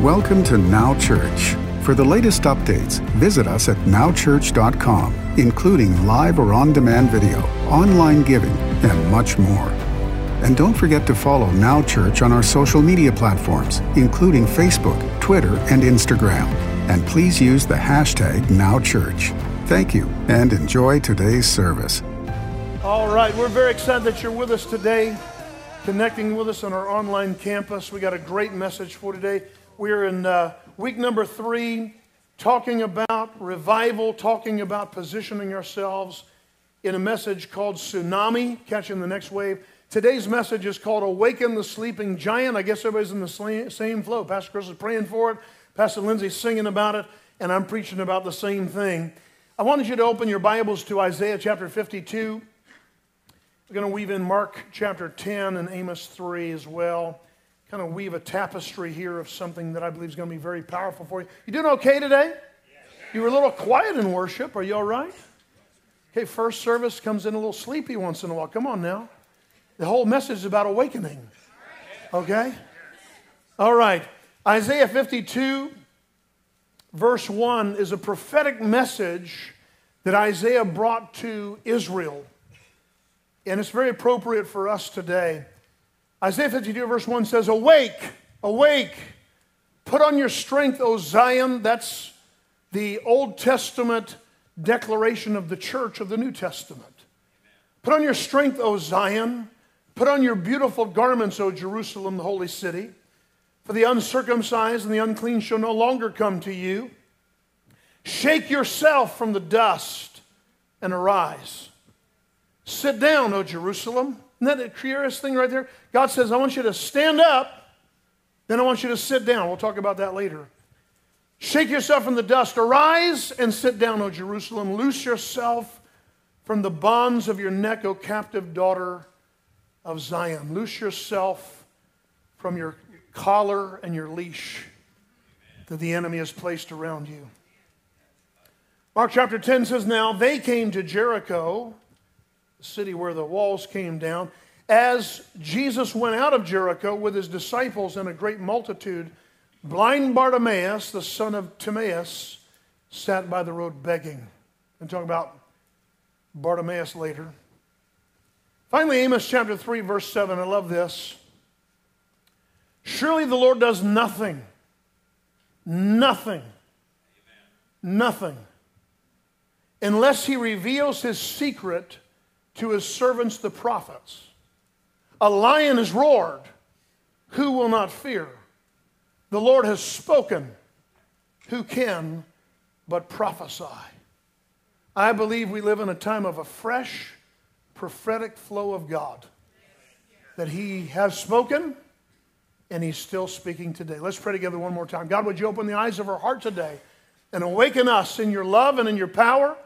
Welcome to Now Church. For the latest updates, visit us at nowchurch.com, including live or on demand video, online giving, and much more. And don't forget to follow Now Church on our social media platforms, including Facebook, Twitter, and Instagram. And please use the hashtag NowChurch. Thank you and enjoy today's service. All right, we're very excited that you're with us today, connecting with us on our online campus. We got a great message for today. We're in uh, week number three, talking about revival, talking about positioning ourselves in a message called Tsunami, Catching the Next Wave. Today's message is called Awaken the Sleeping Giant. I guess everybody's in the same flow. Pastor Chris is praying for it, Pastor Lindsay's singing about it, and I'm preaching about the same thing. I wanted you to open your Bibles to Isaiah chapter 52. We're going to weave in Mark chapter 10 and Amos 3 as well kind of weave a tapestry here of something that I believe is going to be very powerful for you. You doing okay today? You were a little quiet in worship. Are you all right? Okay, first service comes in a little sleepy once in a while. Come on now. The whole message is about awakening. Okay? All right. Isaiah 52, verse 1, is a prophetic message that Isaiah brought to Israel. And it's very appropriate for us today. Isaiah 52, verse 1 says, Awake, awake, put on your strength, O Zion. That's the Old Testament declaration of the church of the New Testament. Put on your strength, O Zion. Put on your beautiful garments, O Jerusalem, the holy city. For the uncircumcised and the unclean shall no longer come to you. Shake yourself from the dust and arise. Sit down, O Jerusalem. Isn't that a curious thing right there? God says, I want you to stand up, then I want you to sit down. We'll talk about that later. Shake yourself from the dust. Arise and sit down, O Jerusalem. Loose yourself from the bonds of your neck, O captive daughter of Zion. Loose yourself from your collar and your leash that the enemy has placed around you. Mark chapter 10 says, Now they came to Jericho the city where the walls came down. As Jesus went out of Jericho with his disciples and a great multitude, blind Bartimaeus, the son of Timaeus, sat by the road begging. And talk about Bartimaeus later. Finally, Amos chapter 3, verse 7. I love this. Surely the Lord does nothing, nothing, Amen. nothing, unless he reveals his secret to his servants the prophets. A lion has roared. Who will not fear? The Lord has spoken. Who can but prophesy? I believe we live in a time of a fresh prophetic flow of God. That He has spoken and He's still speaking today. Let's pray together one more time. God, would you open the eyes of our heart today and awaken us in your love and in your power?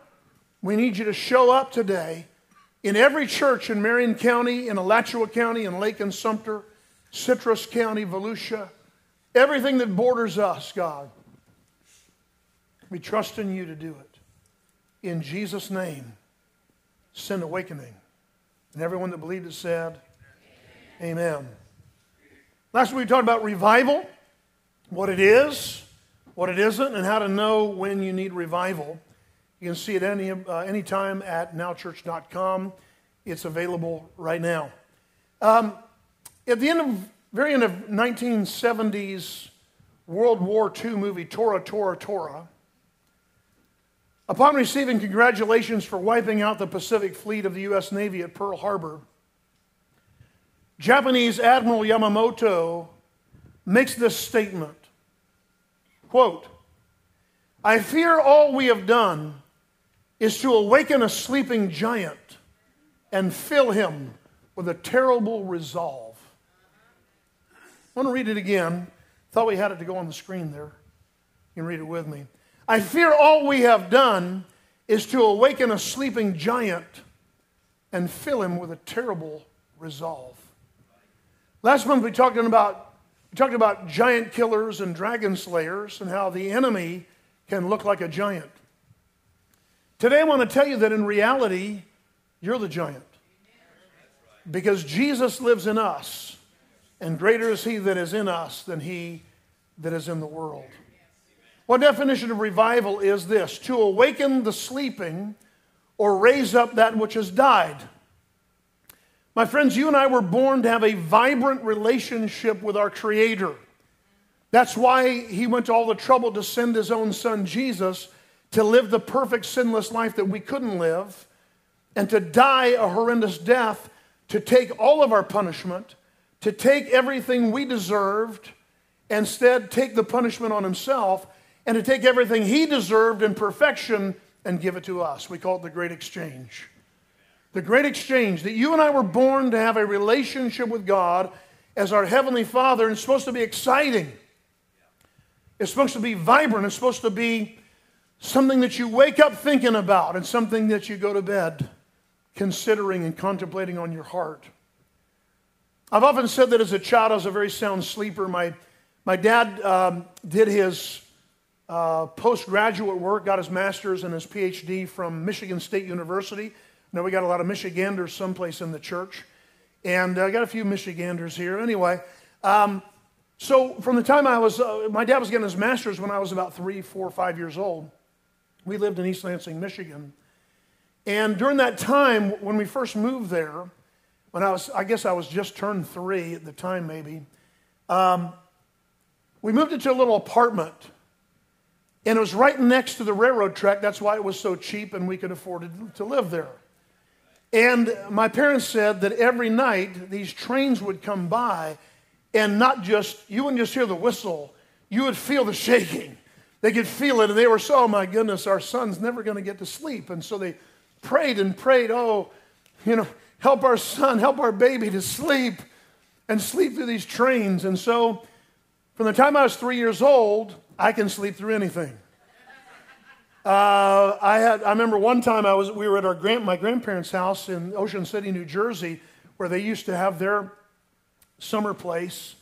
We need you to show up today in every church in Marion County, in Alachua County, in Lake and Sumter, Citrus County, Volusia, everything that borders us, God, we trust in you to do it. In Jesus' name, send awakening. And everyone that believed it said, Amen. Amen. Last week we talked about revival, what it is, what it isn't, and how to know when you need revival. You can see it any uh, anytime at nowchurch.com. It's available right now. Um, at the end of very end of 1970s World War II movie Tora Tora Tora, upon receiving congratulations for wiping out the Pacific Fleet of the U.S. Navy at Pearl Harbor, Japanese Admiral Yamamoto makes this statement quote, I fear all we have done is to awaken a sleeping giant and fill him with a terrible resolve. I want to read it again. Thought we had it to go on the screen there. You can read it with me. I fear all we have done is to awaken a sleeping giant and fill him with a terrible resolve. Last month we talked about we talked about giant killers and dragon slayers and how the enemy can look like a giant. Today, I want to tell you that in reality, you're the giant. Because Jesus lives in us, and greater is He that is in us than He that is in the world. One definition of revival is this to awaken the sleeping or raise up that which has died. My friends, you and I were born to have a vibrant relationship with our Creator. That's why He went to all the trouble to send His own Son, Jesus, to live the perfect sinless life that we couldn't live, and to die a horrendous death, to take all of our punishment, to take everything we deserved, instead, take the punishment on Himself, and to take everything He deserved in perfection and give it to us. We call it the Great Exchange. The Great Exchange, that you and I were born to have a relationship with God as our Heavenly Father, and it's supposed to be exciting. It's supposed to be vibrant. It's supposed to be something that you wake up thinking about and something that you go to bed considering and contemplating on your heart. I've often said that as a child, I was a very sound sleeper. My, my dad um, did his uh, postgraduate work, got his master's and his PhD from Michigan State University. Now we got a lot of Michiganders someplace in the church, and I got a few Michiganders here. Anyway, um, so from the time I was, uh, my dad was getting his master's when I was about three, four, five years old. We lived in East Lansing, Michigan, and during that time when we first moved there, when I was, I guess I was just turned three at the time, maybe. Um, we moved into a little apartment and it was right next to the railroad track. That's why it was so cheap and we could afford to live there. And my parents said that every night these trains would come by and not just, you wouldn't just hear the whistle, you would feel the shaking. They could feel it and they were so, oh my goodness, our son's never going to get to sleep. And so they prayed and prayed, oh, you know, help our son, help our baby to sleep and sleep through these trains. And so from the time I was three years old, I can sleep through anything. Uh, I had. I remember one time I was. We were at our grand, my grandparents' house in Ocean City, New Jersey, where they used to have their summer place,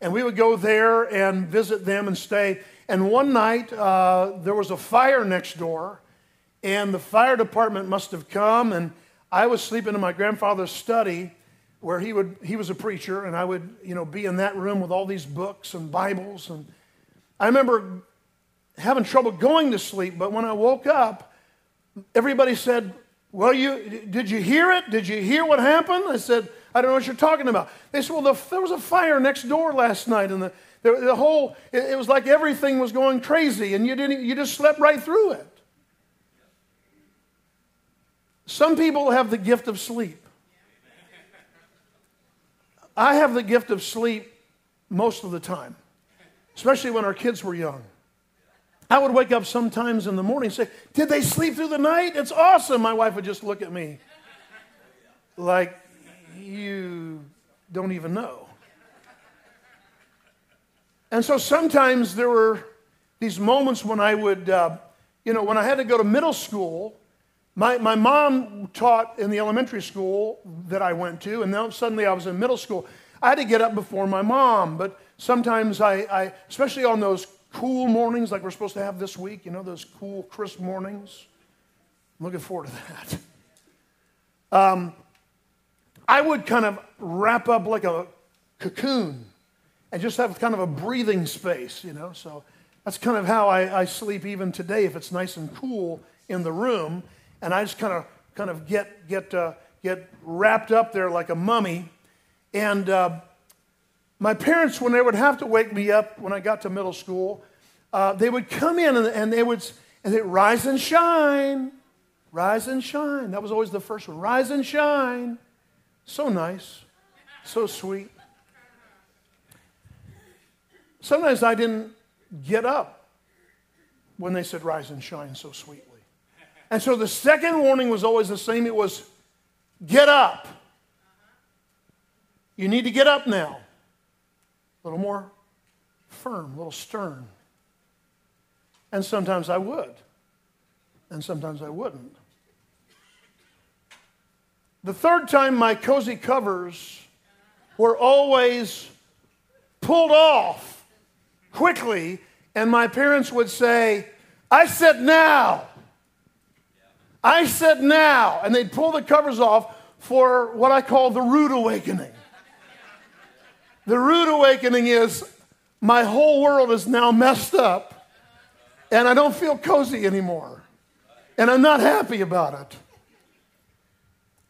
and we would go there and visit them and stay. And one night uh, there was a fire next door, and the fire department must have come, and I was sleeping in my grandfather's study, where he would. He was a preacher, and I would, you know, be in that room with all these books and Bibles and I remember having trouble going to sleep, but when I woke up, everybody said, Well, you, did you hear it? Did you hear what happened? I said, I don't know what you're talking about. They said, Well, the, there was a fire next door last night, and the, the, the whole, it, it was like everything was going crazy, and you, didn't, you just slept right through it. Some people have the gift of sleep. I have the gift of sleep most of the time especially when our kids were young. I would wake up sometimes in the morning and say, Did they sleep through the night? It's awesome. My wife would just look at me like, You don't even know. And so sometimes there were these moments when I would, uh, you know, when I had to go to middle school. My, my mom taught in the elementary school that I went to, and then suddenly I was in middle school. I had to get up before my mom, but Sometimes I, I, especially on those cool mornings like we're supposed to have this week, you know, those cool, crisp mornings. I'm looking forward to that. Um, I would kind of wrap up like a cocoon and just have kind of a breathing space, you know. So that's kind of how I, I sleep even today if it's nice and cool in the room. And I just kind of kind of get get uh, get wrapped up there like a mummy. And uh, my parents, when they would have to wake me up when I got to middle school, uh, they would come in and, and they would and they rise and shine, rise and shine. That was always the first one. Rise and shine. So nice, so sweet. Sometimes I didn't get up when they said rise and shine so sweetly. And so the second warning was always the same. It was get up. You need to get up now a little more firm, a little stern. And sometimes I would, and sometimes I wouldn't. The third time, my cozy covers were always pulled off quickly, and my parents would say, I said now. I said now. And they'd pull the covers off for what I call the rude awakening. The rude awakening is my whole world is now messed up and I don't feel cozy anymore. And I'm not happy about it.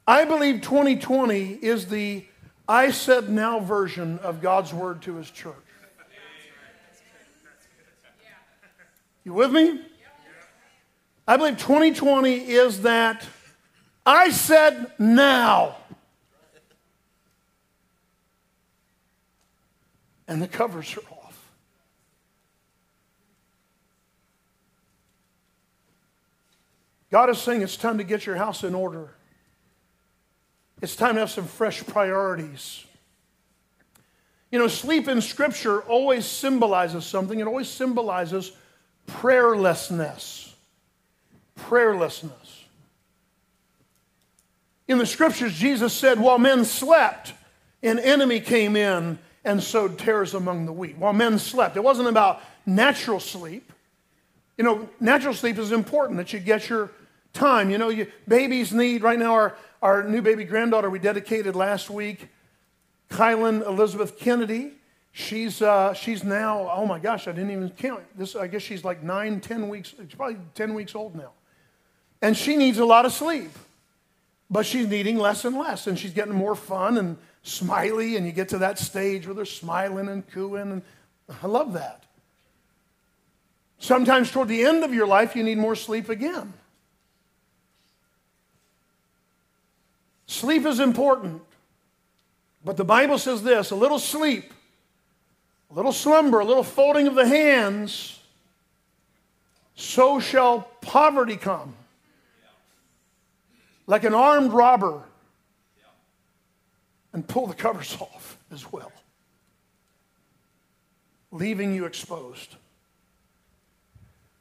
I believe 2020 is the I said now version of God's word to his church. You with me? I believe 2020 is that I said now. And the covers are off. God is saying it's time to get your house in order. It's time to have some fresh priorities. You know, sleep in Scripture always symbolizes something, it always symbolizes prayerlessness. Prayerlessness. In the Scriptures, Jesus said, while men slept, an enemy came in and sowed tares among the wheat. While men slept, it wasn't about natural sleep. You know, natural sleep is important that you get your time. You know, you, babies need, right now, our, our new baby granddaughter we dedicated last week, Kylan Elizabeth Kennedy. She's, uh, she's now, oh my gosh, I didn't even count. This, I guess she's like nine, ten weeks, she's probably 10 weeks old now. And she needs a lot of sleep, but she's needing less and less. And she's getting more fun and smiley, and you get to that stage where they're smiling and cooing. And I love that. Sometimes toward the end of your life, you need more sleep again. Sleep is important. But the Bible says this a little sleep, a little slumber, a little folding of the hands, so shall poverty come. Like an armed robber, and pull the covers off as well, leaving you exposed.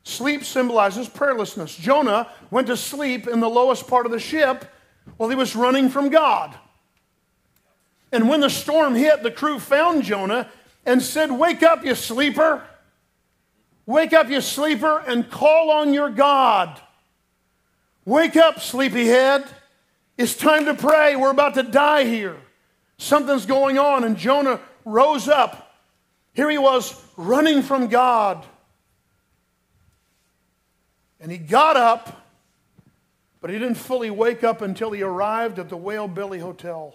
Sleep symbolizes prayerlessness. Jonah went to sleep in the lowest part of the ship while he was running from God. And when the storm hit, the crew found Jonah and said, Wake up, you sleeper. Wake up, you sleeper, and call on your God. Wake up, sleepyhead. It's time to pray. We're about to die here. Something's going on. And Jonah rose up. Here he was running from God. And he got up but he didn't fully wake up until he arrived at the Whale Belly Hotel.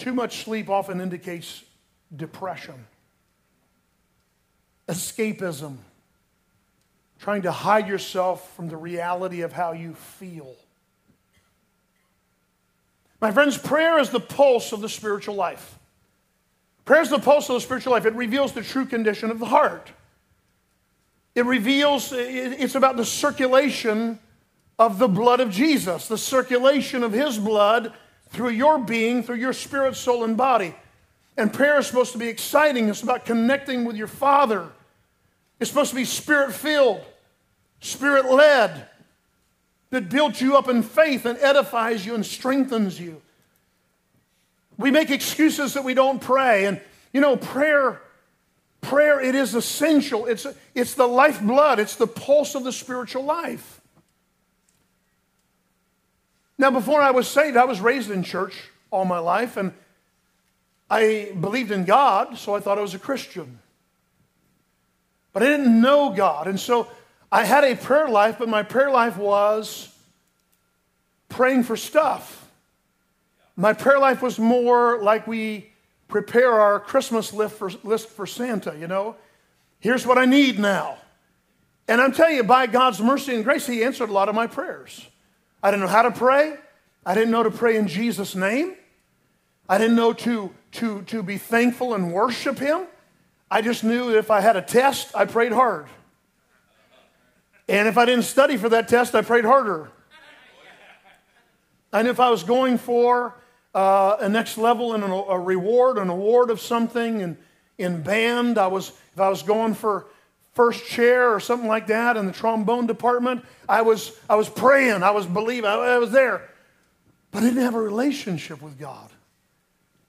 Too much sleep often indicates depression, escapism, trying to hide yourself from the reality of how you feel. My friends, prayer is the pulse of the spiritual life. Prayer is the pulse of the spiritual life. It reveals the true condition of the heart. It reveals, it's about the circulation of the blood of Jesus, the circulation of his blood through your being, through your spirit, soul, and body. And prayer is supposed to be exciting. It's about connecting with your Father. It's supposed to be spirit filled, spirit led, that builds you up in faith and edifies you and strengthens you. We make excuses that we don't pray. And, you know, prayer Prayer, it is essential. It's, it's the lifeblood, it's the pulse of the spiritual life. Now, before I was saved, I was raised in church all my life, and I believed in God, so I thought I was a Christian. But I didn't know God, and so I had a prayer life, but my prayer life was praying for stuff. My prayer life was more like we prepare our Christmas list for, list for Santa, you know. Here's what I need now. And I'm telling you, by God's mercy and grace, He answered a lot of my prayers. I didn't know how to pray. I didn't know to pray in Jesus' name. I didn't know to, to, to be thankful and worship Him. I just knew that if I had a test, I prayed hard. And if I didn't study for that test, I prayed harder. And if I was going for uh, a next level and a reward, an award of something. And in band, I was if I was going for first chair or something like that in the trombone department, I was I was praying, I was believing, I, I was there, but I didn't have a relationship with God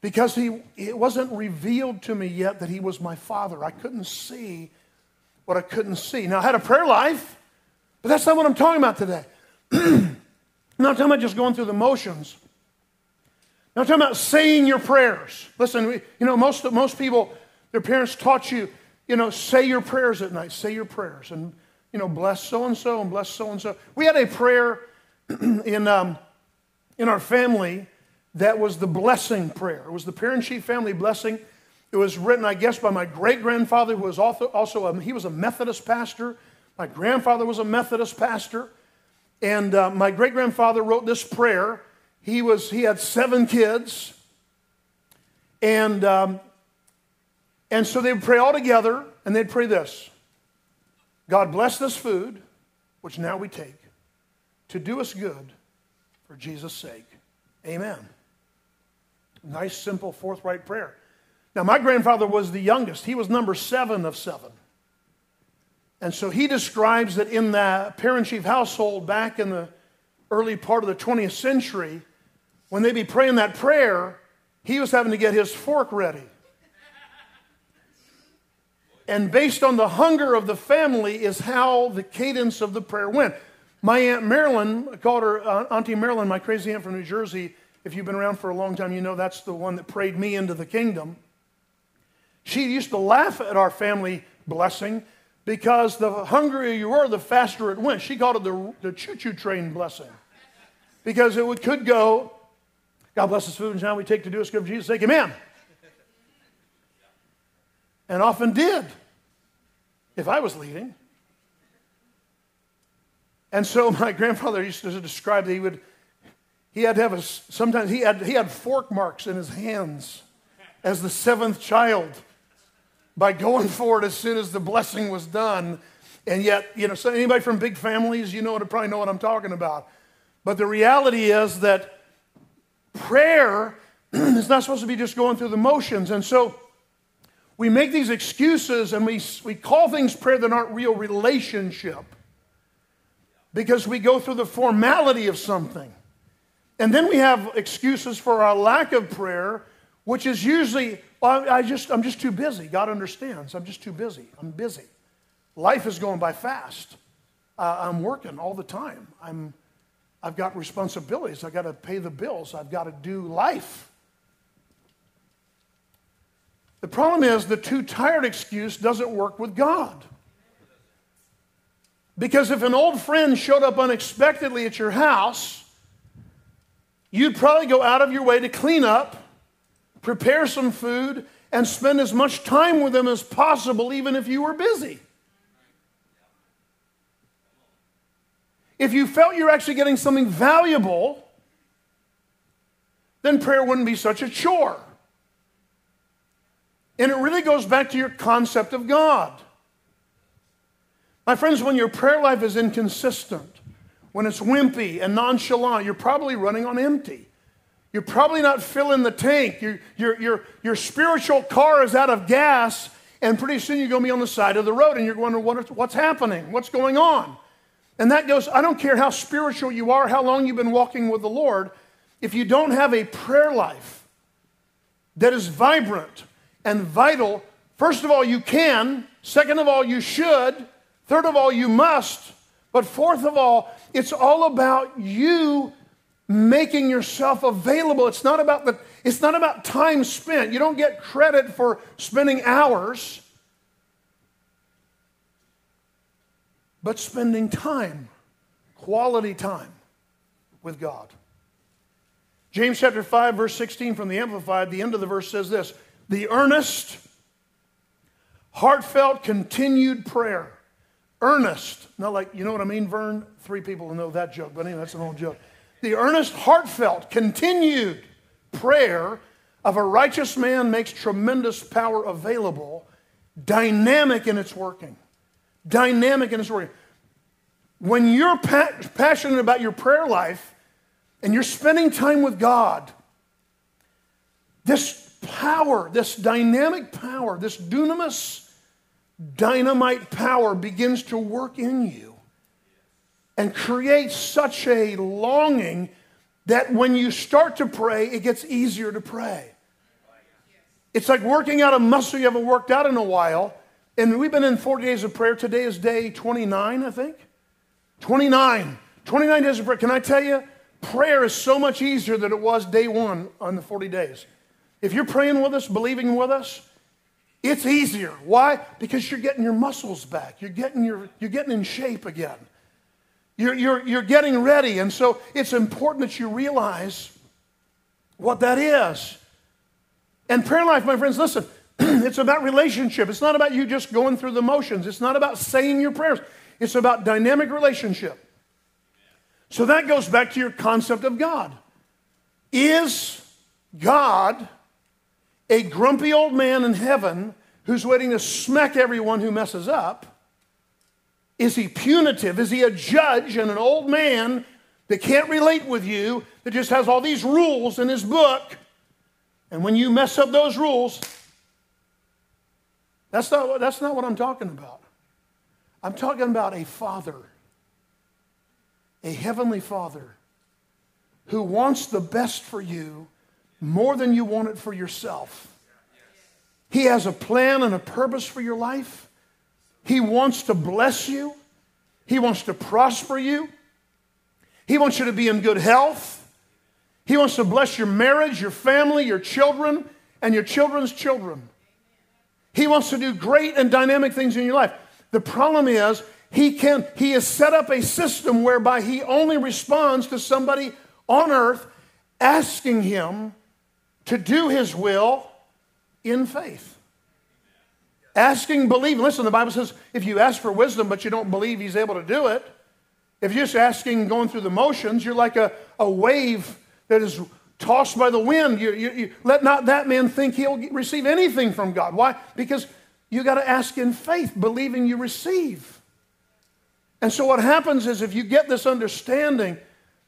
because he it wasn't revealed to me yet that he was my father. I couldn't see what I couldn't see. Now I had a prayer life, but that's not what I'm talking about today. I'm not talking about just going through the motions. I'm talking about saying your prayers. Listen, we, you know, most, most people, their parents taught you, you know, say your prayers at night, say your prayers, and, you know, bless so and so and bless so and so. We had a prayer in, um, in our family that was the blessing prayer. It was the parent chief family blessing. It was written, I guess, by my great grandfather, who was also, a, he was a Methodist pastor. My grandfather was a Methodist pastor. And uh, my great grandfather wrote this prayer. He, was, he had seven kids. And, um, and so they would pray all together, and they'd pray this God bless this food, which now we take, to do us good for Jesus' sake. Amen. Nice, simple, forthright prayer. Now, my grandfather was the youngest. He was number seven of seven. And so he describes that in the parent chief household back in the early part of the 20th century, when they'd be praying that prayer, he was having to get his fork ready. And based on the hunger of the family is how the cadence of the prayer went. My Aunt Marilyn, I called her uh, Auntie Marilyn, my crazy aunt from New Jersey. If you've been around for a long time, you know that's the one that prayed me into the kingdom. She used to laugh at our family blessing because the hungrier you were, the faster it went. She called it the, the choo choo train blessing because it would, could go, God bless this food and now we take to do us good for Jesus' sake, amen. And often did if I was leading. And so my grandfather used to describe that he would, he had to have a, sometimes he had, he had fork marks in his hands as the seventh child by going for it as soon as the blessing was done. And yet, you know, so anybody from big families, you know probably know what I'm talking about. But the reality is that prayer is not supposed to be just going through the motions. And so we make these excuses and we, we call things prayer that aren't real relationship because we go through the formality of something. And then we have excuses for our lack of prayer, which is usually well, I just, I'm just too busy. God understands. I'm just too busy. I'm busy. Life is going by fast. Uh, I'm working all the time. I'm, I've got responsibilities. I've got to pay the bills. I've got to do life. The problem is the too tired excuse doesn't work with God. Because if an old friend showed up unexpectedly at your house, you'd probably go out of your way to clean up prepare some food, and spend as much time with them as possible, even if you were busy. If you felt you're actually getting something valuable, then prayer wouldn't be such a chore. And it really goes back to your concept of God. My friends, when your prayer life is inconsistent, when it's wimpy and nonchalant, you're probably running on empty. You're probably not filling the tank. Your, your, your, your spiritual car is out of gas, and pretty soon you're going to be on the side of the road and you're wondering what, what's happening, what's going on. And that goes, I don't care how spiritual you are, how long you've been walking with the Lord, if you don't have a prayer life that is vibrant and vital, first of all, you can. Second of all, you should. Third of all, you must. But fourth of all, it's all about you making yourself available. It's not about the it's not about time spent. You don't get credit for spending hours, but spending time, quality time with God. James chapter 5 verse 16 from the amplified, the end of the verse says this, the earnest heartfelt continued prayer. Earnest, not like, you know what I mean, Vern? Three people know that joke, but anyway, that's an old joke the earnest, heartfelt, continued prayer of a righteous man makes tremendous power available, dynamic in its working. Dynamic in its working. When you're pa- passionate about your prayer life and you're spending time with God, this power, this dynamic power, this dunamis, dynamite power begins to work in you and creates such a longing that when you start to pray, it gets easier to pray. It's like working out a muscle you haven't worked out in a while. And we've been in 40 days of prayer. Today is day 29, I think. 29. 29 days of prayer. Can I tell you, prayer is so much easier than it was day one on the 40 days. If you're praying with us, believing with us, it's easier. Why? Because you're getting your muscles back. You're getting, your, you're getting in shape again. You're, you're, you're getting ready. And so it's important that you realize what that is. And prayer life, my friends, listen, it's about relationship. It's not about you just going through the motions. It's not about saying your prayers. It's about dynamic relationship. So that goes back to your concept of God. Is God a grumpy old man in heaven who's waiting to smack everyone who messes up? Is he punitive? Is he a judge and an old man that can't relate with you, that just has all these rules in his book? And when you mess up those rules, that's not, that's not what I'm talking about. I'm talking about a father, a heavenly father, who wants the best for you more than you want it for yourself. He has a plan and a purpose for your life. He wants to bless you. He wants to prosper you. He wants you to be in good health. He wants to bless your marriage, your family, your children, and your children's children. He wants to do great and dynamic things in your life. The problem is, he can he has set up a system whereby he only responds to somebody on earth asking him to do his will in faith. Asking, believing. Listen, the Bible says if you ask for wisdom but you don't believe he's able to do it, if you're just asking, going through the motions, you're like a, a wave that is tossed by the wind. You, you, you, let not that man think he'll receive anything from God. Why? Because you got to ask in faith, believing you receive. And so, what happens is if you get this understanding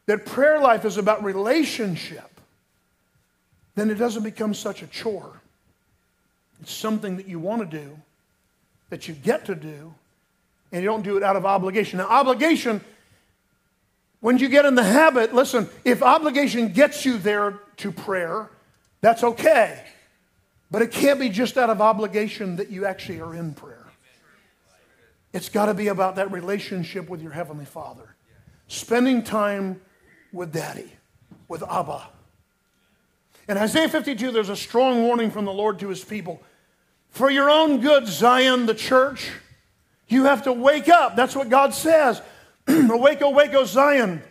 that prayer life is about relationship, then it doesn't become such a chore. It's something that you want to do, that you get to do, and you don't do it out of obligation. Now, obligation when you get in the habit, listen, if obligation gets you there to prayer, that's okay. But it can't be just out of obligation that you actually are in prayer. It's got to be about that relationship with your Heavenly Father. Spending time with Daddy, with Abba. In Isaiah 52, there's a strong warning from the Lord to his people. For your own good, Zion, the church, you have to wake up. That's what God says. awake, awake, O Zion.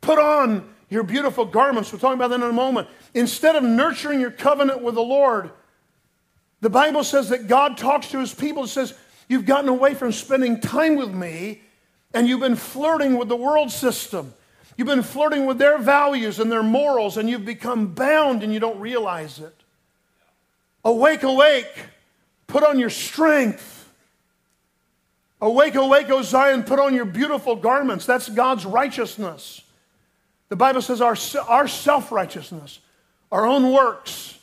Put on your beautiful garments. We'll talk about that in a moment. Instead of nurturing your covenant with the Lord, the Bible says that God talks to his people and says, You've gotten away from spending time with me, and you've been flirting with the world system. You've been flirting with their values and their morals, and you've become bound and you don't realize it. Awake, awake. Put on your strength. Awake, awake, O Zion, put on your beautiful garments. That's God's righteousness. The Bible says our, our self righteousness, our own works,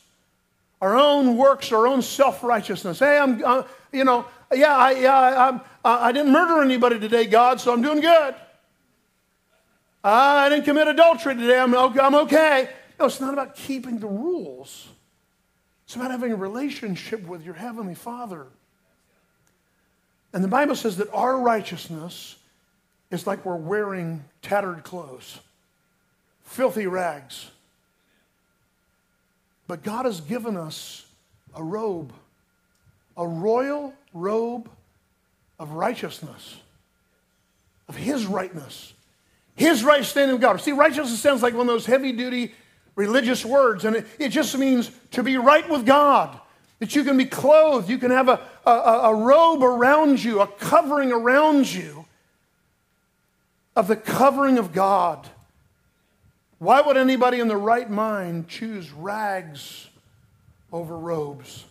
our own works, our own self righteousness. Hey, I'm, uh, you know, yeah, I, yeah, I, I, I didn't murder anybody today, God, so I'm doing good. Ah, I didn't commit adultery today, I'm, I'm okay. No, it's not about keeping the rules, it's about having a relationship with your Heavenly Father. And the Bible says that our righteousness is like we're wearing tattered clothes, filthy rags. But God has given us a robe, a royal robe of righteousness, of His rightness, His right standing with God. See, righteousness sounds like one of those heavy duty religious words, and it, it just means to be right with God that you can be clothed, you can have a, a, a, robe around you, a covering around you of the covering of God. Why would anybody in the right mind choose rags over robes?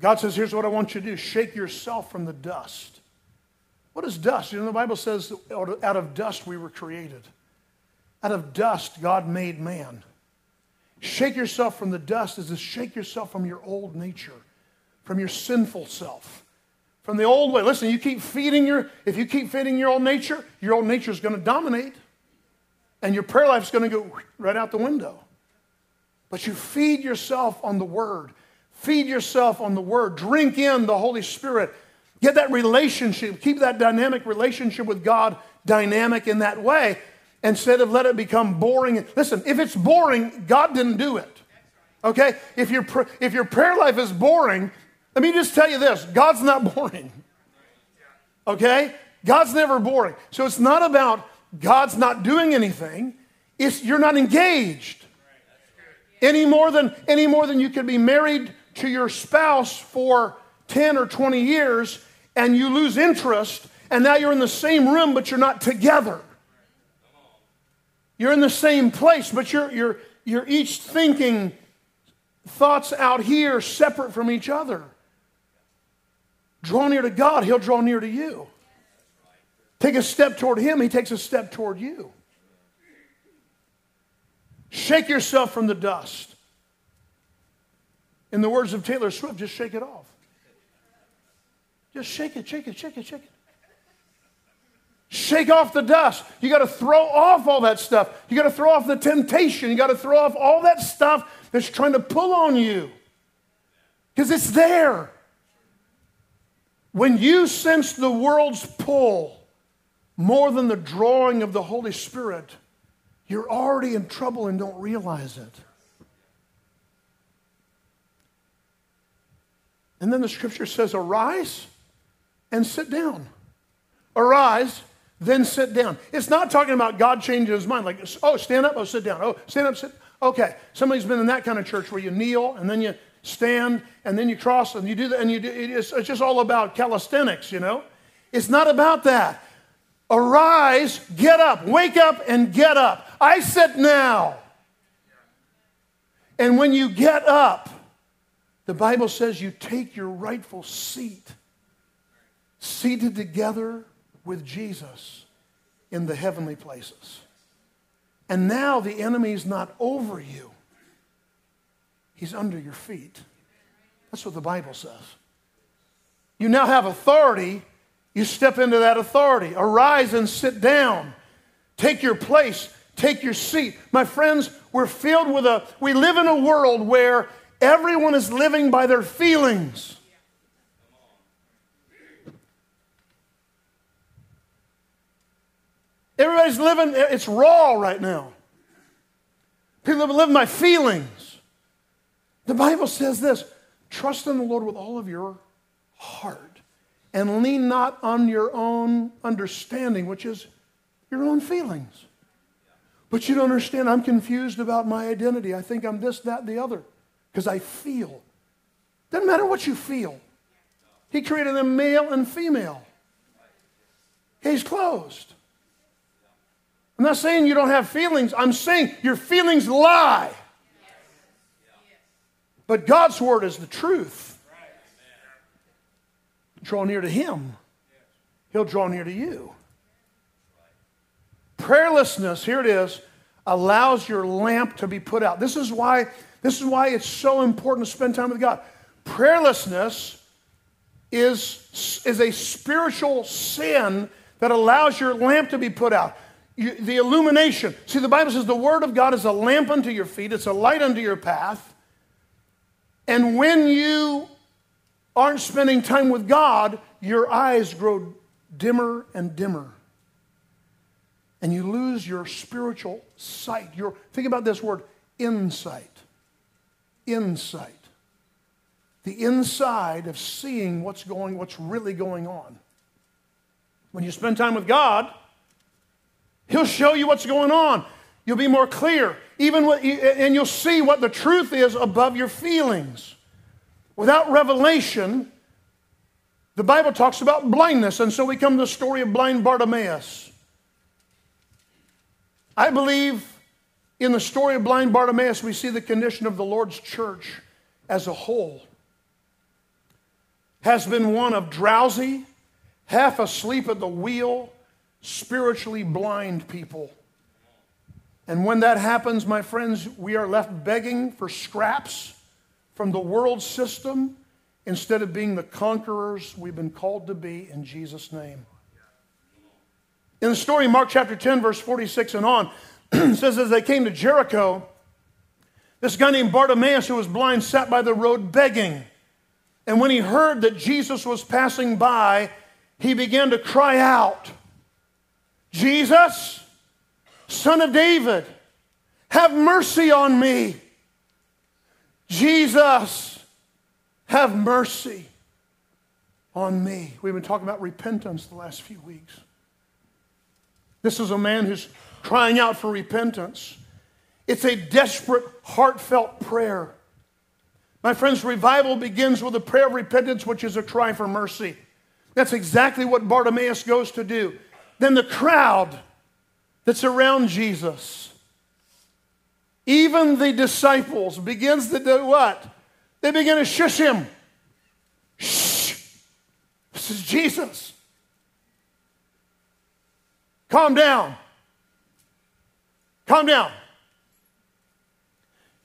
God says, Here's what I want you to do shake yourself from the dust. What is dust? You know, the Bible says out of dust we were created. Out of dust, God made man. Shake yourself from the dust is to shake yourself from your old nature, from your sinful self, from the old way. Listen, you keep feeding your, if you keep feeding your old nature, your old nature is going to dominate, and your prayer life is going to go right out the window. But you feed yourself on the Word. Feed yourself on the Word. Drink in the Holy Spirit. Get that relationship, keep that dynamic relationship with God dynamic in that way instead of let it become boring. Listen, if it's boring, God didn't do it. Okay? If your, if your prayer life is boring, let me just tell you this God's not boring. Okay? God's never boring. So it's not about God's not doing anything, it's you're not engaged. Any more than any more than you could be married to your spouse for 10 or 20 years and you lose interest and now you're in the same room but you're not together. You're in the same place but you're you're you're each thinking thoughts out here separate from each other. Draw near to God, he'll draw near to you. Take a step toward him, he takes a step toward you. Shake yourself from the dust. In the words of Taylor Swift, just shake it off. Just shake it, shake it, shake it, shake it. Shake off the dust. You got to throw off all that stuff. You got to throw off the temptation. You got to throw off all that stuff that's trying to pull on you because it's there. When you sense the world's pull more than the drawing of the Holy Spirit, you're already in trouble and don't realize it. And then the scripture says, Arise and sit down. Arise, then sit down. It's not talking about God changing his mind, like, oh, stand up, oh, sit down. Oh, stand up, sit. Okay, somebody's been in that kind of church where you kneel and then you stand and then you cross and you do that, and you do, it's, it's just all about calisthenics, you know? It's not about that. Arise, get up, wake up and get up. I sit now. And when you get up, the Bible says you take your rightful seat, seated together with Jesus in the heavenly places. And now the enemy is not over you, he's under your feet. That's what the Bible says. You now have authority you step into that authority. Arise and sit down. Take your place. Take your seat. My friends, we're filled with a, we live in a world where everyone is living by their feelings. Everybody's living, it's raw right now. People live by feelings. The Bible says this trust in the Lord with all of your heart and lean not on your own understanding, which is your own feelings. But you don't understand, I'm confused about my identity. I think I'm this, that, the other, because I feel. Doesn't matter what you feel. He created them male and female. He's closed. I'm not saying you don't have feelings. I'm saying your feelings lie. But God's word is the truth draw near to Him, He'll draw near to you. Prayerlessness, here it is, allows your lamp to be put out. This is why, this is why it's so important to spend time with God. Prayerlessness is, is a spiritual sin that allows your lamp to be put out. You, the illumination. See, the Bible says the Word of God is a lamp unto your feet, it's a light unto your path. And when you aren't spending time with God, your eyes grow dimmer and dimmer. And you lose your spiritual sight. Your, think about this word insight. Insight. The inside of seeing what's going, what's really going on. When you spend time with God, He'll show you what's going on. You'll be more clear, even what, and you'll see what the truth is above your feelings. Without revelation, the Bible talks about blindness, and so we come to the story of blind Bartimaeus. I believe in the story of blind Bartimaeus, we see the condition of the Lord's church as a whole has been one of drowsy, half asleep at the wheel, spiritually blind people. And when that happens, my friends, we are left begging for scraps from the world system instead of being the conquerors we've been called to be in Jesus' name. In the story, Mark chapter 10, verse 46 and on, says, As they came to Jericho, this guy named Bartimaeus, who was blind, sat by the road begging. And when he heard that Jesus was passing by, he began to cry out, Jesus, son of David, have mercy on me. Jesus, have mercy on me. We've been talking about repentance the last few weeks. This is a man who's crying out for repentance. It's a desperate, heartfelt prayer. My friends, revival begins with a prayer of repentance, which is a cry for mercy. That's exactly what Bartimaeus goes to do. Then the crowd that's around Jesus, even the disciples, begins to do what? They begin to shush him. Shh. This is Jesus. Calm down. Calm down.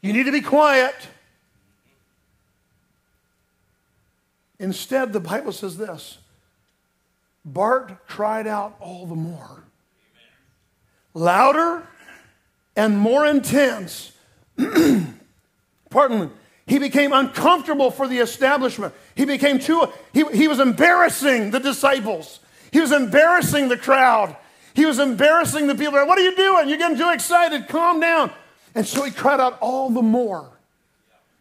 You need to be quiet. Instead, the Bible says this Bart cried out all the more. Louder and more intense. Pardon me. He became uncomfortable for the establishment. He became too, he, he was embarrassing the disciples. He was embarrassing the crowd. He was embarrassing the people. What are you doing? You're getting too excited. Calm down. And so he cried out all the more.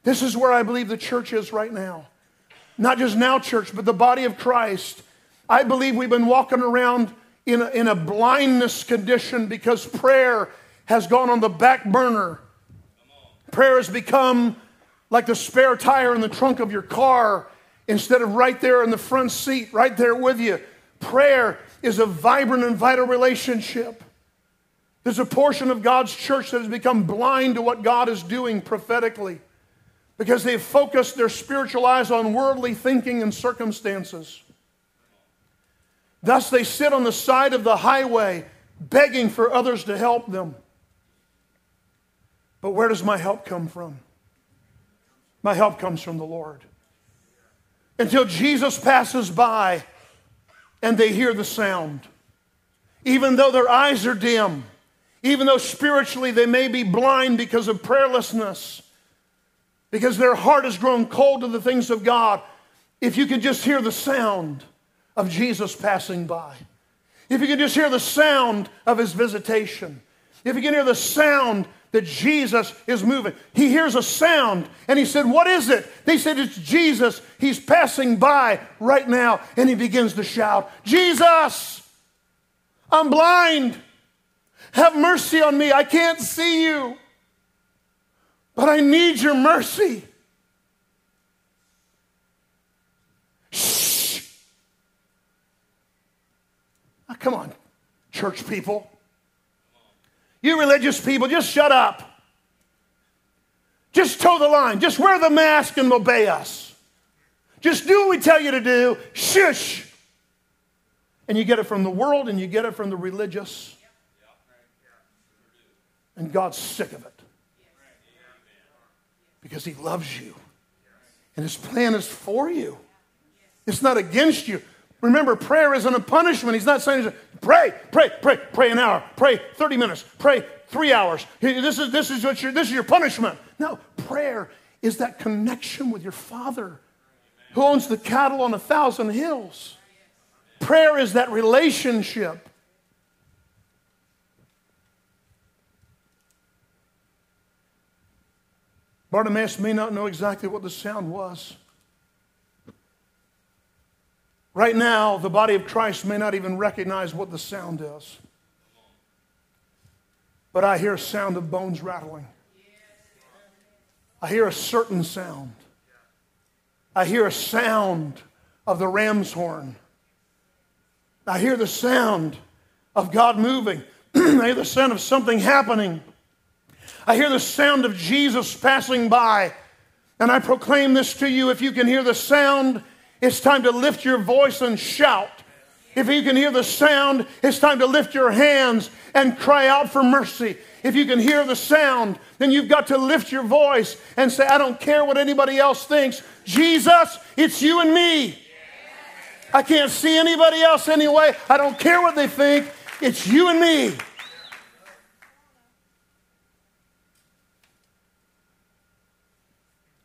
This is where I believe the church is right now. Not just now, church, but the body of Christ. I believe we've been walking around in a, in a blindness condition because prayer has gone on the back burner. Prayer has become like the spare tire in the trunk of your car instead of right there in the front seat, right there with you. Prayer is a vibrant and vital relationship. There's a portion of God's church that has become blind to what God is doing prophetically because they've focused their spiritual eyes on worldly thinking and circumstances. Thus, they sit on the side of the highway begging for others to help them. But where does my help come from? My help comes from the Lord. Until Jesus passes by and they hear the sound. Even though their eyes are dim, even though spiritually they may be blind because of prayerlessness, because their heart has grown cold to the things of God, if you could just hear the sound of Jesus passing by, if you can just hear the sound of his visitation, if you can hear the sound that Jesus is moving. He hears a sound and he said, What is it? They said, It's Jesus. He's passing by right now. And he begins to shout, Jesus, I'm blind. Have mercy on me. I can't see you, but I need your mercy. Shh. Now, come on, church people. You religious people, just shut up. Just toe the line. Just wear the mask and obey us. Just do what we tell you to do. Shush. And you get it from the world and you get it from the religious. And God's sick of it. Because He loves you. And His plan is for you, it's not against you. Remember, prayer isn't a punishment. He's not saying, pray, pray, pray, pray an hour, pray 30 minutes, pray three hours. This is, this is, what your, this is your punishment. No, prayer is that connection with your Father who owns the cattle on a thousand hills. Prayer is that relationship. Bartimaeus may not know exactly what the sound was. Right now, the body of Christ may not even recognize what the sound is. But I hear a sound of bones rattling. I hear a certain sound. I hear a sound of the ram's horn. I hear the sound of God moving. I hear the sound of something happening. I hear the sound of Jesus passing by. And I proclaim this to you if you can hear the sound it's time to lift your voice and shout. If you can hear the sound, it's time to lift your hands and cry out for mercy. If you can hear the sound, then you've got to lift your voice and say, I don't care what anybody else thinks. Jesus, it's you and me. I can't see anybody else anyway. I don't care what they think. It's you and me.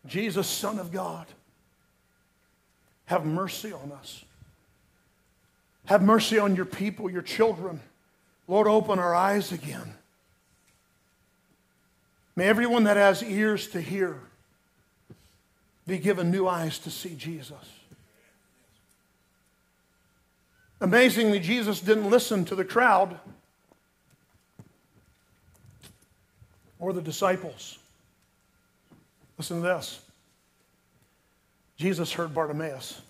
Jesus, Son of God. Have mercy on us. Have mercy on your people, your children. Lord, open our eyes again. May everyone that has ears to hear be given new eyes to see Jesus. Amazingly, Jesus didn't listen to the crowd or the disciples. Listen to this Jesus heard Bartimaeus.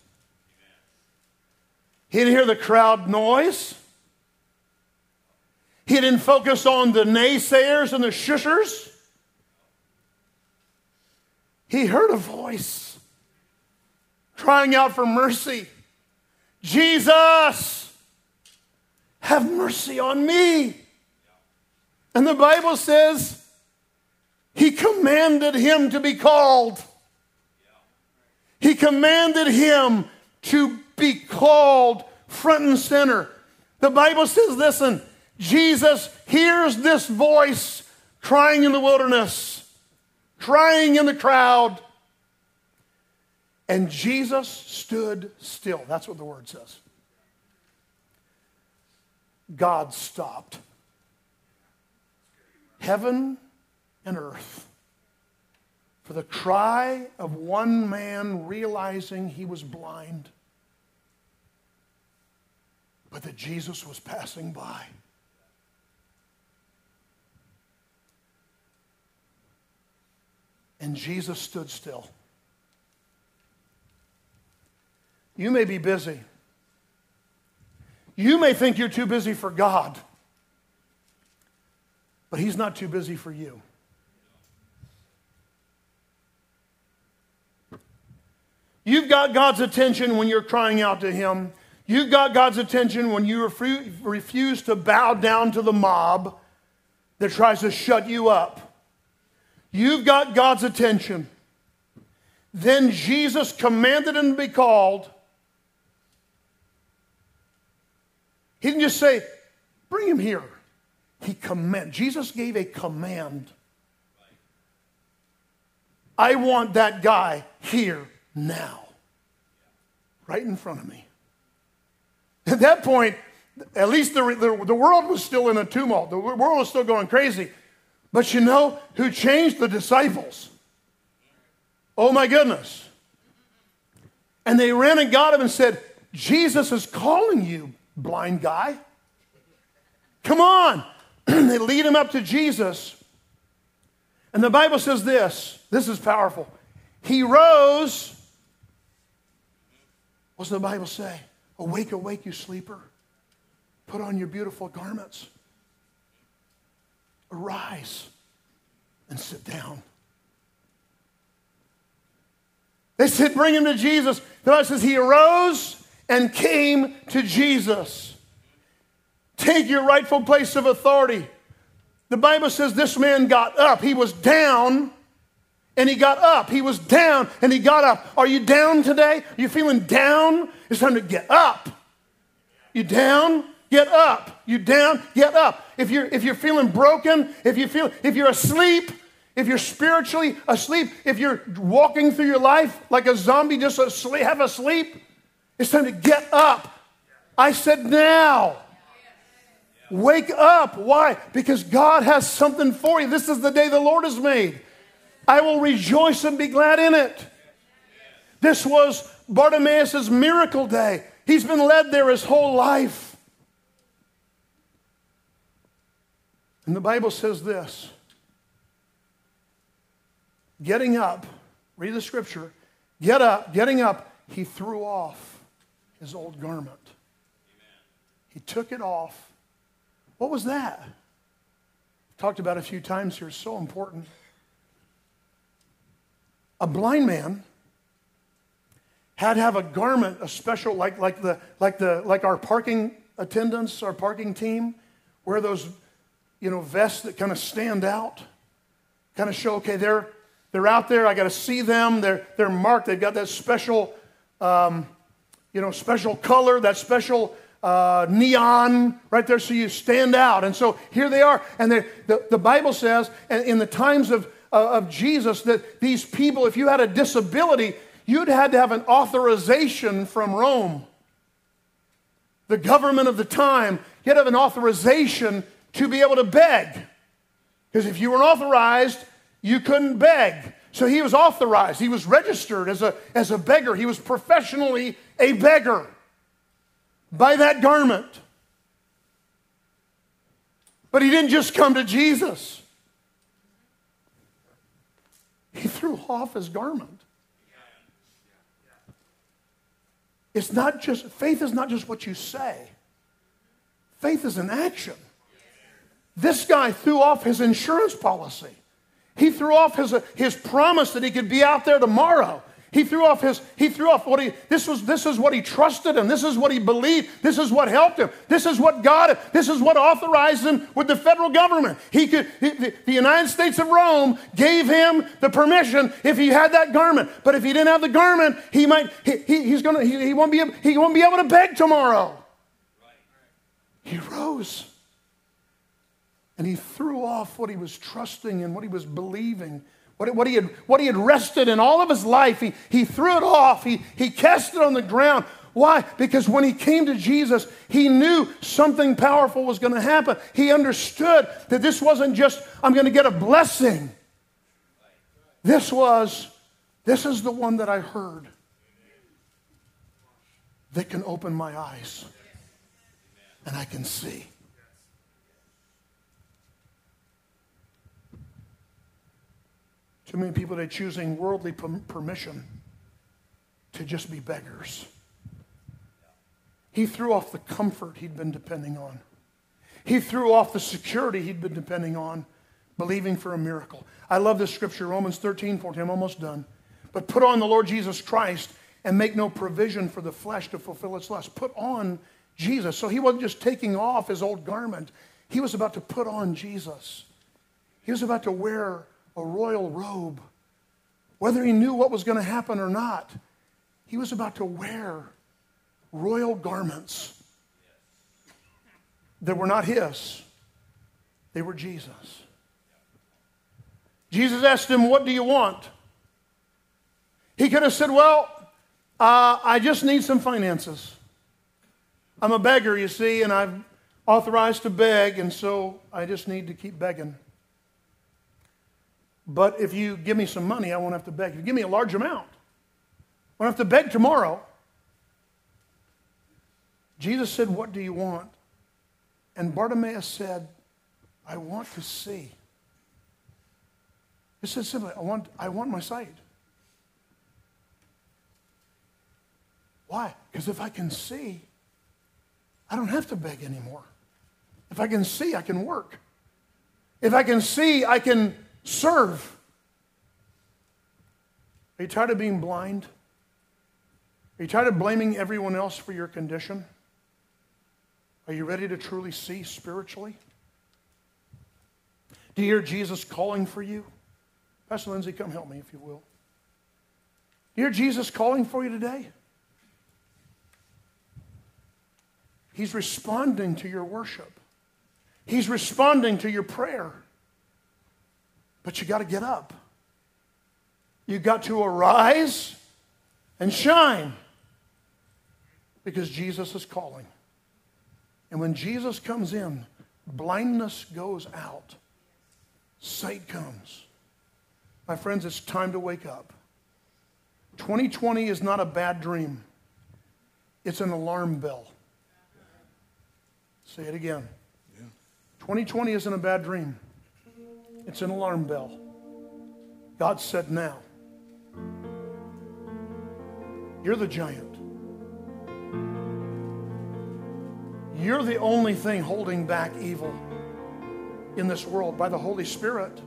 He didn't hear the crowd noise. He didn't focus on the naysayers and the shushers. He heard a voice crying out for mercy Jesus, have mercy on me. And the Bible says he commanded him to be called. He commanded him to be called front and center. The Bible says, listen, Jesus hears this voice crying in the wilderness, crying in the crowd. And Jesus stood still. That's what the word says. God stopped. Heaven and earth. For the cry of one man realizing he was blind, but that Jesus was passing by. And Jesus stood still. You may be busy. You may think you're too busy for God, but He's not too busy for you. You've got God's attention when you're crying out to Him. You've got God's attention when you refuse to bow down to the mob that tries to shut you up. You've got God's attention. Then Jesus commanded him to be called. He didn't just say, bring him here. He command. Jesus gave a command. I want that guy here now, right in front of me. At that point, at least the, the, the world was still in a tumult. The world was still going crazy. But you know who changed the disciples? Oh my goodness. And they ran and got him and said, Jesus is calling you, blind guy. Come on. they lead him up to Jesus. And the Bible says this this is powerful. He rose. What's the Bible say? Awake, awake, you sleeper. Put on your beautiful garments. Arise and sit down. They said, Bring him to Jesus. The Bible says he arose and came to Jesus. Take your rightful place of authority. The Bible says this man got up. He was down and he got up. He was down and he got up. Are you down today? Are you feeling down? It's time to get up. You down? Get up. You down? Get up. If you're if you're feeling broken, if you feel if you're asleep, if you're spiritually asleep, if you're walking through your life like a zombie just asleep, have a sleep, it's time to get up. I said now. Wake up. Why? Because God has something for you. This is the day the Lord has made. I will rejoice and be glad in it. This was Bartimaeus' miracle day. He's been led there his whole life. And the Bible says this getting up, read the scripture, get up, getting up, he threw off his old garment. He took it off. What was that? Talked about a few times here, so important. A blind man had to have a garment, a special, like, like, the, like, the, like our parking attendants, our parking team, wear those you know, vests that kind of stand out, kind of show, okay, they're, they're out there. I got to see them. They're, they're marked. They've got that special, um, you know, special color, that special uh, neon right there so you stand out. And so here they are. And the, the Bible says, and in the times of, of Jesus, that these people, if you had a disability, you'd had to have an authorization from Rome. The government of the time, you had to have an authorization to be able to beg. Because if you weren't authorized, you couldn't beg. So he was authorized. He was registered as a, as a beggar. He was professionally a beggar by that garment. But he didn't just come to Jesus, he threw off his garment. It's not just, faith is not just what you say, faith is an action. This guy threw off his insurance policy. He threw off his, his promise that he could be out there tomorrow. He threw off his, he threw off what he, this was, this is what he trusted and This is what he believed. This is what helped him. This is what got This is what authorized him with the federal government. He could, he, the United States of Rome gave him the permission if he had that garment. But if he didn't have the garment, he might, he, he he's gonna, he, he, won't be, he won't be able to beg tomorrow. He rose. And he threw off what he was trusting and what he was believing, what, what, he, had, what he had rested in all of his life. He, he threw it off, he, he cast it on the ground. Why? Because when he came to Jesus, he knew something powerful was going to happen. He understood that this wasn't just, I'm going to get a blessing. This was, this is the one that I heard that can open my eyes and I can see. Too many people are choosing worldly permission to just be beggars. He threw off the comfort he'd been depending on. He threw off the security he'd been depending on, believing for a miracle. I love this scripture, Romans 13, 14. I'm almost done. But put on the Lord Jesus Christ and make no provision for the flesh to fulfill its lust. Put on Jesus. So he wasn't just taking off his old garment, he was about to put on Jesus. He was about to wear a royal robe. Whether he knew what was going to happen or not, he was about to wear royal garments that were not his, they were Jesus. Jesus asked him, What do you want? He could have said, Well, uh, I just need some finances. I'm a beggar, you see, and I'm authorized to beg, and so I just need to keep begging. But if you give me some money, I won't have to beg. If you give me a large amount, I won't have to beg tomorrow. Jesus said, What do you want? And Bartimaeus said, I want to see. He said simply, I want, I want my sight. Why? Because if I can see, I don't have to beg anymore. If I can see, I can work. If I can see, I can serve. Are you tired of being blind? Are you tired of blaming everyone else for your condition? Are you ready to truly see spiritually? Do you hear Jesus calling for you? Pastor Lindsay, come help me if you will. Do you hear Jesus calling for you today? He's responding to your worship. He's responding to your prayer. But you got to get up. You got to arise and shine because Jesus is calling. And when Jesus comes in, blindness goes out, sight comes. My friends, it's time to wake up. 2020 is not a bad dream, it's an alarm bell. Say it again. 2020 isn't a bad dream. It's an alarm bell. God said, Now, you're the giant. You're the only thing holding back evil in this world by the Holy Spirit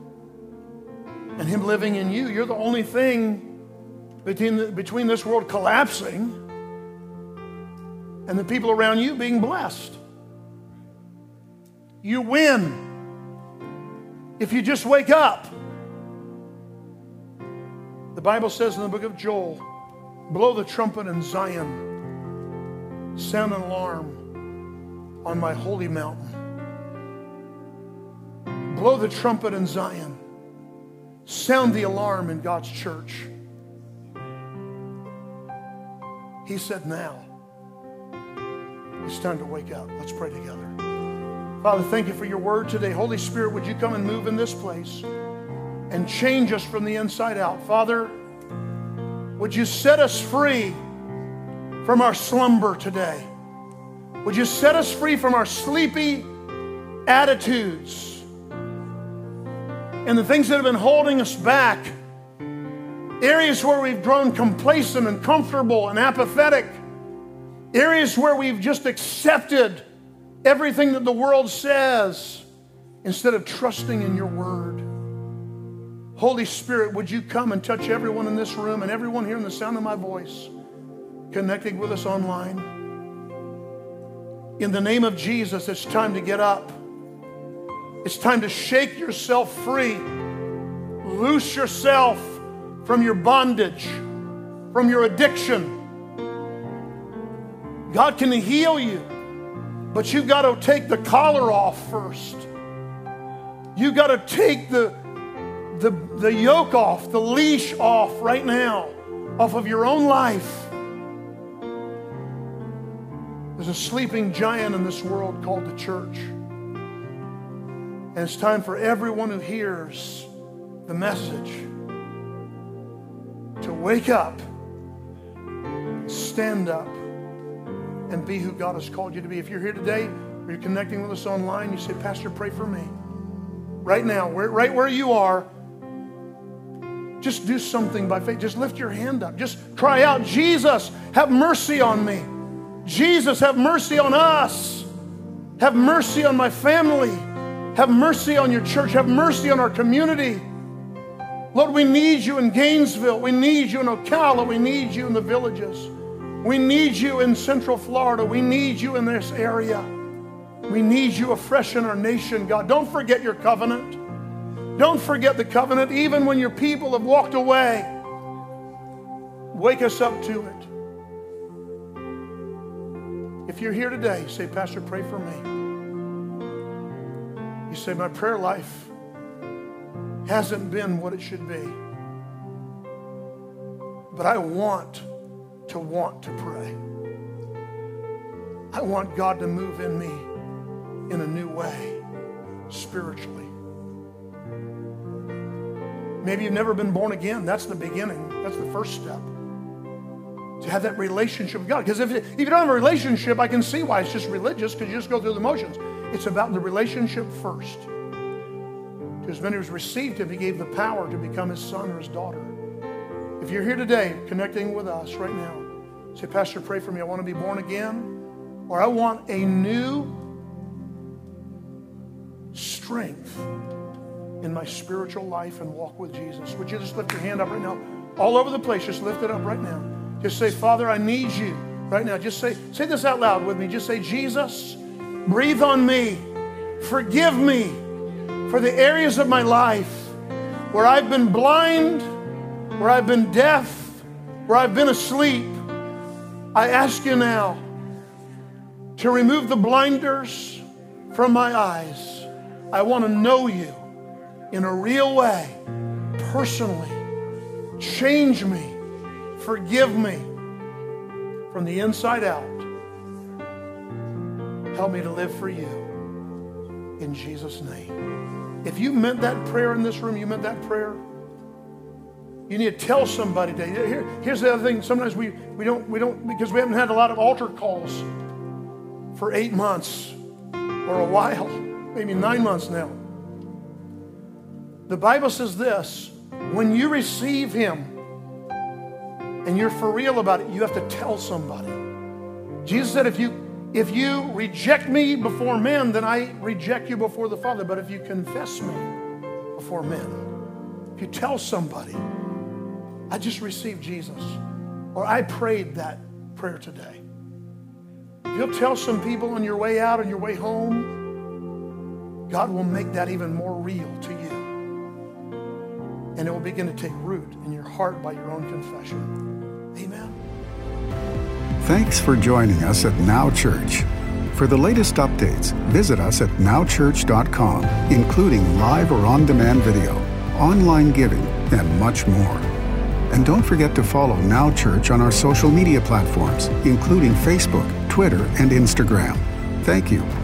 and Him living in you. You're the only thing between, the, between this world collapsing and the people around you being blessed. You win if you just wake up. The Bible says in the book of Joel, blow the trumpet in Zion, sound an alarm on my holy mountain. Blow the trumpet in Zion, sound the alarm in God's church. He said, Now. It's time to wake up. Let's pray together. Father, thank you for your word today. Holy Spirit, would you come and move in this place and change us from the inside out? Father, would you set us free from our slumber today? Would you set us free from our sleepy attitudes and the things that have been holding us back? Areas where we've grown complacent and comfortable and apathetic. Areas where we've just accepted everything that the world says instead of trusting in your word. Holy Spirit, would you come and touch everyone in this room and everyone hearing the sound of my voice, connecting with us online? In the name of Jesus, it's time to get up. It's time to shake yourself free. Loose yourself from your bondage, from your addiction. God can heal you, but you've got to take the collar off first. You've got to take the the, the yoke off, the leash off right now, off of your own life. There's a sleeping giant in this world called the church. And it's time for everyone who hears the message to wake up, stand up, and be who God has called you to be. If you're here today or you're connecting with us online, you say, Pastor, pray for me. Right now, right where you are, just do something by faith. Just lift your hand up. Just cry out, Jesus, have mercy on me. Jesus, have mercy on us. Have mercy on my family. Have mercy on your church. Have mercy on our community. Lord, we need you in Gainesville. We need you in Ocala. We need you in the villages. We need you in Central Florida. We need you in this area. We need you afresh in our nation, God. Don't forget your covenant. Don't forget the covenant, even when your people have walked away. Wake us up to it. If you're here today, say, Pastor, pray for me. You say, My prayer life hasn't been what it should be. But I want to want to pray. I want God to move in me in a new way, spiritually. Maybe you've never been born again. That's the beginning. That's the first step. To have that relationship with God. Because if, if you don't have a relationship, I can see why it's just religious, because you just go through the motions. It's about the relationship first. To as many as received him, he gave the power to become his son or his daughter. If you're here today connecting with us right now, say, Pastor, pray for me. I want to be born again, or I want a new strength in my spiritual life and walk with Jesus. Would you just lift your hand up right now? All over the place, just lift it up right now. Just say, Father, I need you right now. Just say, say this out loud with me. Just say, Jesus, breathe on me. Forgive me for the areas of my life where I've been blind, where I've been deaf, where I've been asleep. I ask you now to remove the blinders from my eyes. I want to know you in a real way, personally. Change me, forgive me from the inside out. Help me to live for you in Jesus' name. If you meant that prayer in this room, you meant that prayer. You need to tell somebody today. Here, here's the other thing. Sometimes we, we don't we don't because we haven't had a lot of altar calls for eight months or a while, maybe nine months now. The Bible says this when you receive Him and you're for real about it, you have to tell somebody. Jesus said, if you if you reject me before men, then I reject you before the Father. But if you confess me before men, if you tell somebody, I just received Jesus, or I prayed that prayer today. If you'll tell some people on your way out on your way home, God will make that even more real to you and it will begin to take root in your heart by your own confession. Amen. Thanks for joining us at Now Church. For the latest updates, visit us at nowchurch.com, including live or on demand video, online giving, and much more. And don't forget to follow Now Church on our social media platforms, including Facebook, Twitter, and Instagram. Thank you